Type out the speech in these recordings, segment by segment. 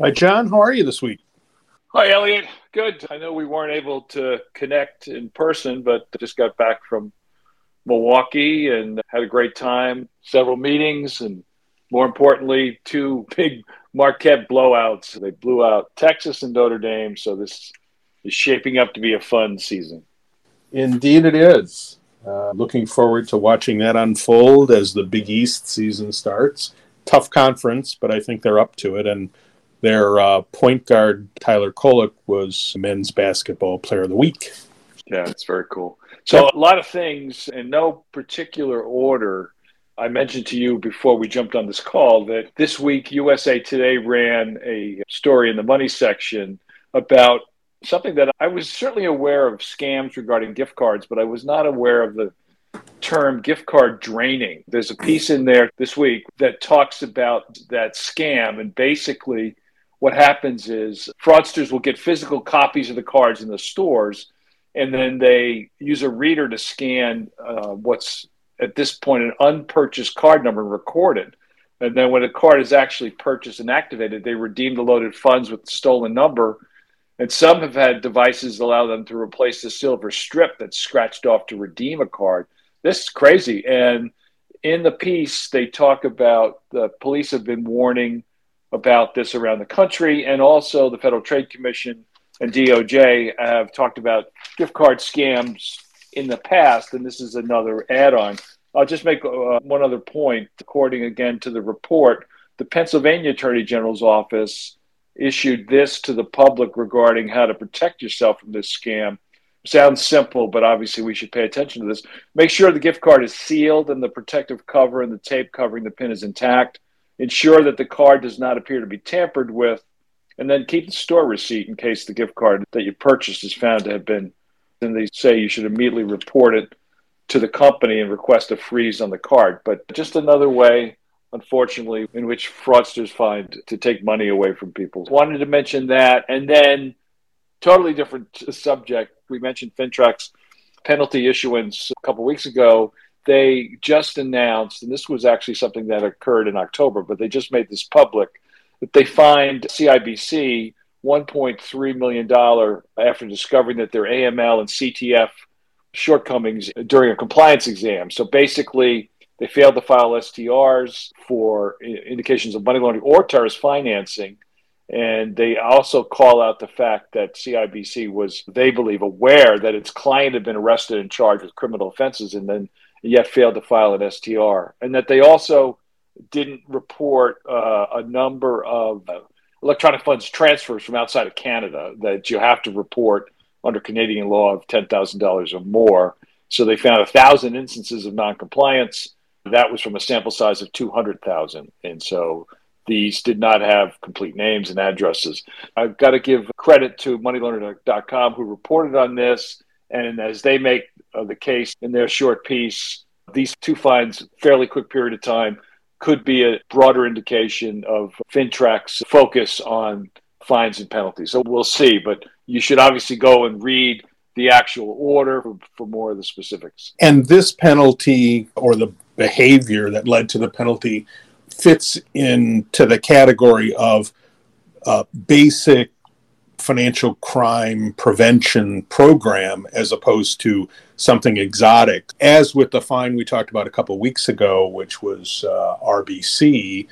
Hi, John. How are you this week? Hi, Elliot. Good. I know we weren't able to connect in person, but just got back from Milwaukee and had a great time. Several meetings, and more importantly, two big Marquette blowouts. They blew out Texas and Notre Dame, so this is shaping up to be a fun season. Indeed, it is. Uh, looking forward to watching that unfold as the Big East season starts. Tough conference, but I think they're up to it. And their uh, point guard, Tyler Kolek, was men's basketball player of the week. Yeah, it's very cool. So, a lot of things in no particular order. I mentioned to you before we jumped on this call that this week USA Today ran a story in the money section about something that I was certainly aware of scams regarding gift cards, but I was not aware of the term gift card draining. There's a piece in there this week that talks about that scam. And basically, what happens is fraudsters will get physical copies of the cards in the stores, and then they use a reader to scan uh, what's at this point an unpurchased card number and record it. And then when a card is actually purchased and activated, they redeem the loaded funds with the stolen number and some have had devices allow them to replace the silver strip that's scratched off to redeem a card. This is crazy. And in the piece, they talk about the police have been warning about this around the country, and also the Federal Trade Commission and DOJ have talked about gift card scams in the past, and this is another add on. I'll just make uh, one other point. According again to the report, the Pennsylvania Attorney General's office issued this to the public regarding how to protect yourself from this scam. Sounds simple, but obviously we should pay attention to this. Make sure the gift card is sealed and the protective cover and the tape covering the pin is intact. Ensure that the card does not appear to be tampered with. And then keep the store receipt in case the gift card that you purchased is found to have been. Then they say you should immediately report it to the company and request a freeze on the card. But just another way unfortunately, in which fraudsters find to take money away from people. Wanted to mention that. And then, totally different subject. We mentioned FINTRAC's penalty issuance a couple weeks ago. They just announced, and this was actually something that occurred in October, but they just made this public that they fined CIBC $1.3 million after discovering that their AML and CTF shortcomings during a compliance exam. So basically, they failed to file STRs for indications of money laundering or terrorist financing. And they also call out the fact that CIBC was, they believe, aware that its client had been arrested and charged with criminal offenses and then yet failed to file an STR. And that they also didn't report uh, a number of electronic funds transfers from outside of Canada that you have to report under Canadian law of $10,000 or more. So they found a thousand instances of noncompliance that was from a sample size of 200,000. And so these did not have complete names and addresses. I've got to give credit to moneylaundering.com who reported on this. And as they make uh, the case in their short piece, these two fines, fairly quick period of time, could be a broader indication of FINTRAC's focus on fines and penalties. So we'll see. But you should obviously go and read the actual order for, for more of the specifics. And this penalty or the behavior that led to the penalty fits into the category of uh, basic financial crime prevention program as opposed to something exotic. As with the fine we talked about a couple weeks ago, which was uh, RBC,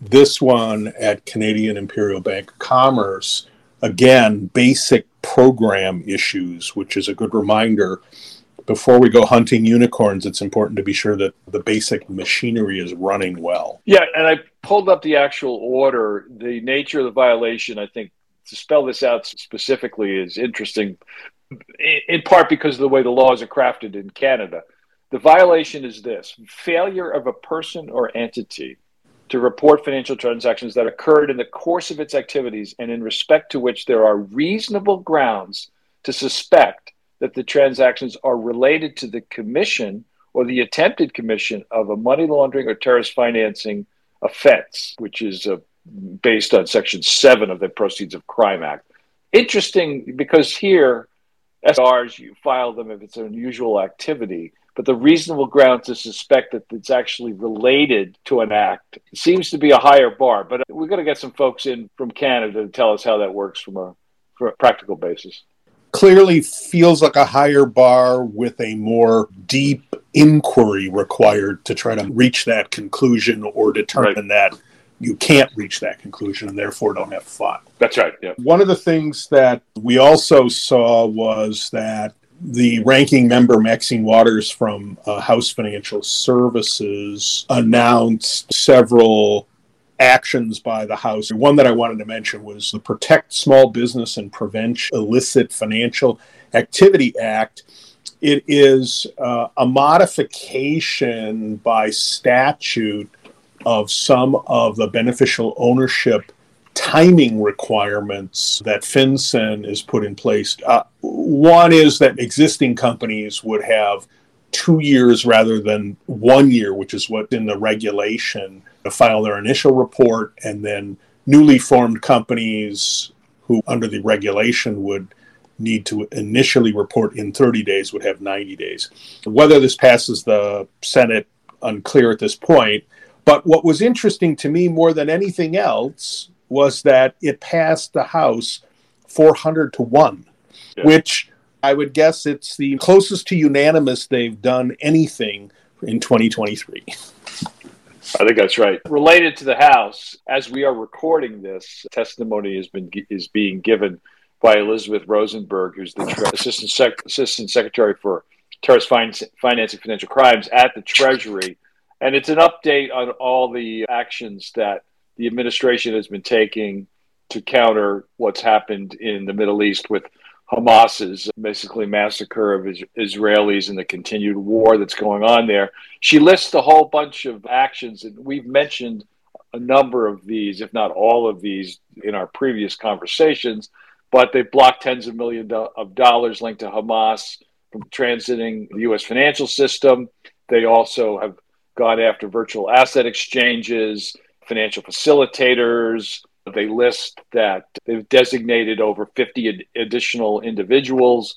this one at Canadian Imperial Bank of Commerce, again, basic program issues, which is a good reminder before we go hunting unicorns, it's important to be sure that the basic machinery is running well. Yeah, and I pulled up the actual order. The nature of the violation, I think, to spell this out specifically is interesting, in part because of the way the laws are crafted in Canada. The violation is this failure of a person or entity to report financial transactions that occurred in the course of its activities and in respect to which there are reasonable grounds to suspect that the transactions are related to the commission or the attempted commission of a money laundering or terrorist financing offense, which is uh, based on Section 7 of the Proceeds of Crime Act. Interesting because here, SRs, you file them if it's an unusual activity, but the reasonable ground to suspect that it's actually related to an act seems to be a higher bar. But we're going to get some folks in from Canada to tell us how that works from a, from a practical basis. Clearly feels like a higher bar with a more deep inquiry required to try to reach that conclusion or determine right. that you can't reach that conclusion and therefore don't have fun. That's right. Yeah. One of the things that we also saw was that the ranking member, Maxine Waters from uh, House Financial Services, announced several actions by the House. One that I wanted to mention was the Protect Small Business and Prevent Illicit Financial Activity Act. It is uh, a modification by statute of some of the beneficial ownership timing requirements that FinCEN is put in place. Uh, one is that existing companies would have two years rather than one year, which is what's in the regulation, to file their initial report, and then newly formed companies who, under the regulation, would need to initially report in 30 days would have 90 days. Whether this passes the Senate, unclear at this point. But what was interesting to me more than anything else was that it passed the House 400 to 1, yeah. which I would guess it's the closest to unanimous they've done anything in 2023. I think that's right. Related to the House, as we are recording this, testimony has been is being given by Elizabeth Rosenberg, who's the tre- assistant, sec- assistant secretary for terrorist financing, and financial crimes at the Treasury and it's an update on all the actions that the administration has been taking to counter what's happened in the Middle East with Hamas's basically massacre of Israelis and the continued war that's going on there. She lists a whole bunch of actions, and we've mentioned a number of these, if not all of these, in our previous conversations. But they've blocked tens of millions of dollars linked to Hamas from transiting the U.S. financial system. They also have gone after virtual asset exchanges, financial facilitators. They list that they've designated over 50 ad- additional individuals,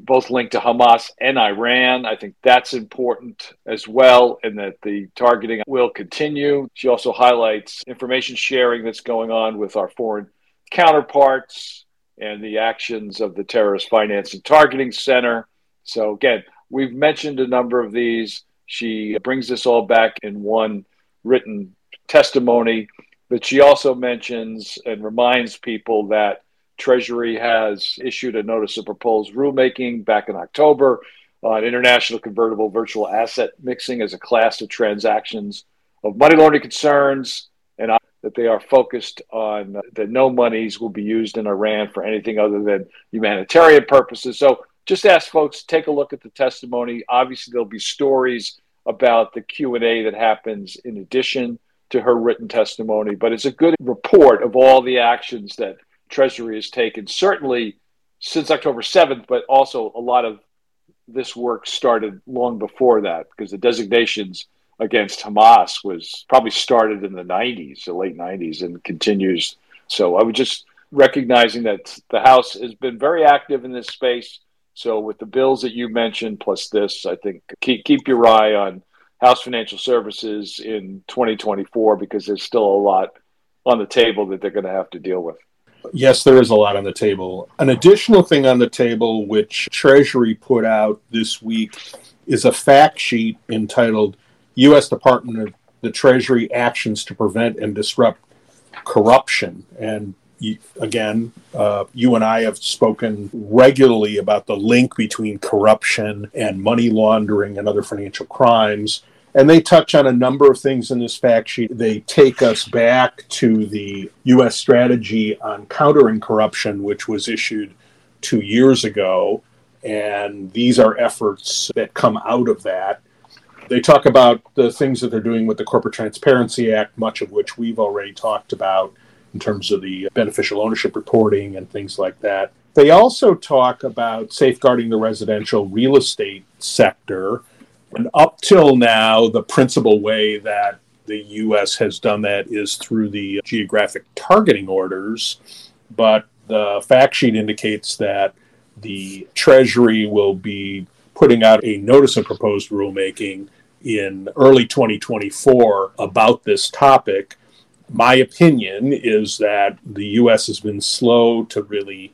both linked to Hamas and Iran. I think that's important as well, and that the targeting will continue. She also highlights information sharing that's going on with our foreign counterparts and the actions of the Terrorist Financing Targeting Center. So, again, we've mentioned a number of these. She brings this all back in one written testimony, but she also mentions and reminds people that Treasury has issued a notice of proposed rulemaking back in October on international convertible virtual asset mixing as a class of transactions of money laundering concerns, and that they are focused on that no monies will be used in Iran for anything other than humanitarian purposes. So just ask folks to take a look at the testimony. Obviously there'll be stories about the q&a that happens in addition to her written testimony but it's a good report of all the actions that treasury has taken certainly since october 7th but also a lot of this work started long before that because the designations against hamas was probably started in the 90s the late 90s and continues. So i would just recognizing that the house has been very active in this space so with the bills that you mentioned plus this, I think keep keep your eye on House Financial Services in 2024 because there's still a lot on the table that they're going to have to deal with. Yes, there is a lot on the table. An additional thing on the table, which Treasury put out this week, is a fact sheet entitled U.S. Department of the Treasury Actions to Prevent and Disrupt Corruption. And again, uh, you and I have spoken regularly about the link between corruption and money laundering and other financial crimes. And they touch on a number of things in this fact sheet. They take us back to the U.S. strategy on countering corruption, which was issued two years ago. And these are efforts that come out of that. They talk about the things that they're doing with the Corporate Transparency Act, much of which we've already talked about in terms of the beneficial ownership reporting and things like that. They also talk about safeguarding the residential real estate sector. And up till now, the principal way that the U.S. has done that is through the geographic targeting orders. But the fact sheet indicates that the Treasury will be putting out a notice of proposed rulemaking in early 2024 about this topic. My opinion is that the U.S. has been slow to really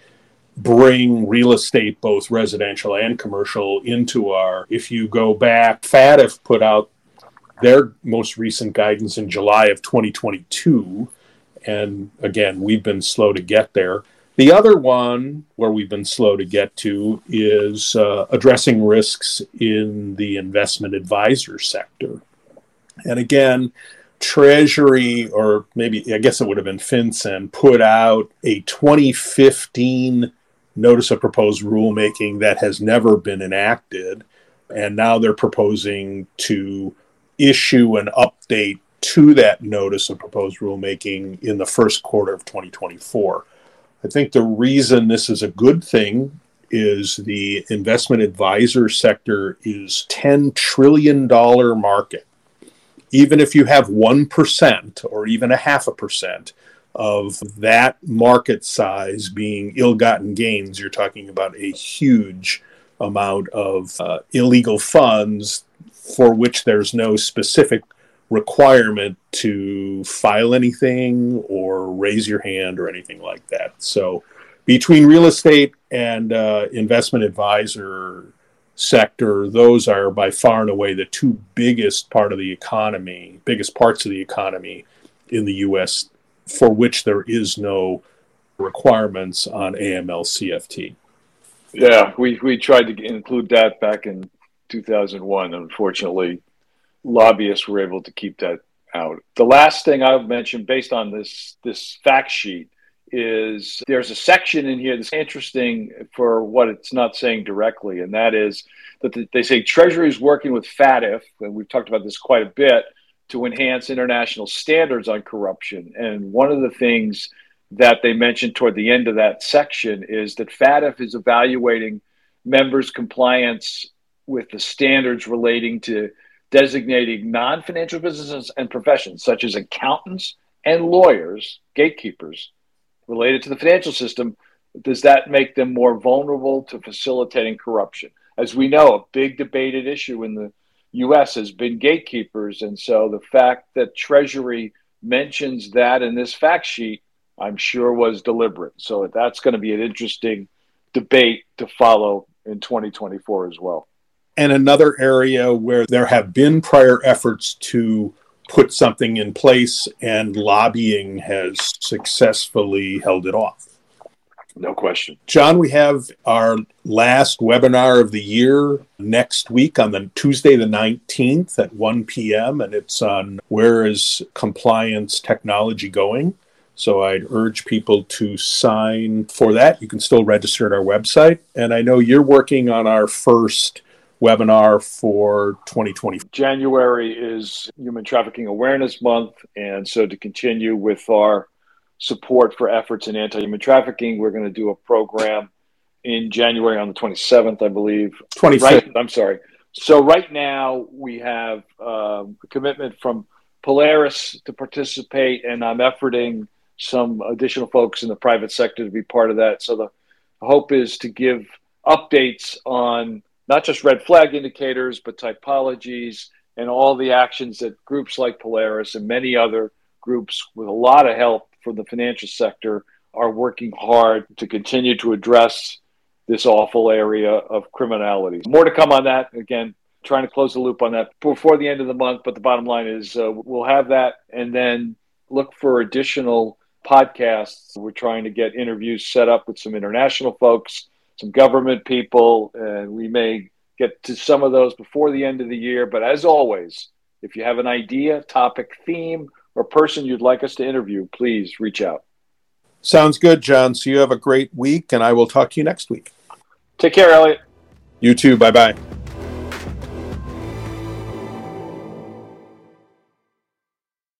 bring real estate, both residential and commercial, into our. If you go back, FATF put out their most recent guidance in July of 2022. And again, we've been slow to get there. The other one where we've been slow to get to is uh, addressing risks in the investment advisor sector. And again, Treasury, or maybe I guess it would have been FinCEN, put out a 2015 notice of proposed rulemaking that has never been enacted. And now they're proposing to issue an update to that notice of proposed rulemaking in the first quarter of 2024. I think the reason this is a good thing is the investment advisor sector is $10 trillion market. Even if you have 1% or even a half a percent of that market size being ill gotten gains, you're talking about a huge amount of uh, illegal funds for which there's no specific requirement to file anything or raise your hand or anything like that. So, between real estate and uh, investment advisor sector, those are by far and away the two biggest part of the economy, biggest parts of the economy in the U.S. for which there is no requirements on AML CFT. Yeah, we, we tried to include that back in 2001. Unfortunately, lobbyists were able to keep that out. The last thing I've mentioned based on this this fact sheet, is there's a section in here that's interesting for what it's not saying directly, and that is that they say Treasury is working with FATF, and we've talked about this quite a bit, to enhance international standards on corruption. And one of the things that they mentioned toward the end of that section is that FATF is evaluating members' compliance with the standards relating to designating non financial businesses and professions, such as accountants and lawyers, gatekeepers related to the financial system, does that make them more vulnerable to facilitating corruption? As we know, a big debated issue in the US has been gatekeepers. And so the fact that Treasury mentions that in this fact sheet, I'm sure was deliberate. So that's going to be an interesting debate to follow in 2024 as well and another area where there have been prior efforts to put something in place and lobbying has successfully held it off. No question. John, we have our last webinar of the year next week on the Tuesday the 19th at 1 p.m. and it's on where is compliance technology going? So I'd urge people to sign for that. You can still register at our website and I know you're working on our first webinar for 2020. January is Human Trafficking Awareness Month. And so to continue with our support for efforts in anti human trafficking, we're going to do a program in January on the 27th, I believe. 25th. Right, I'm sorry. So right now we have um, a commitment from Polaris to participate, and I'm efforting some additional folks in the private sector to be part of that. So the hope is to give updates on not just red flag indicators, but typologies and all the actions that groups like Polaris and many other groups with a lot of help from the financial sector are working hard to continue to address this awful area of criminality. More to come on that. Again, trying to close the loop on that before the end of the month. But the bottom line is uh, we'll have that and then look for additional podcasts. We're trying to get interviews set up with some international folks some government people, and we may get to some of those before the end of the year. But as always, if you have an idea, topic, theme, or person you'd like us to interview, please reach out. Sounds good, John. So you have a great week, and I will talk to you next week. Take care, Elliot. You too. Bye bye.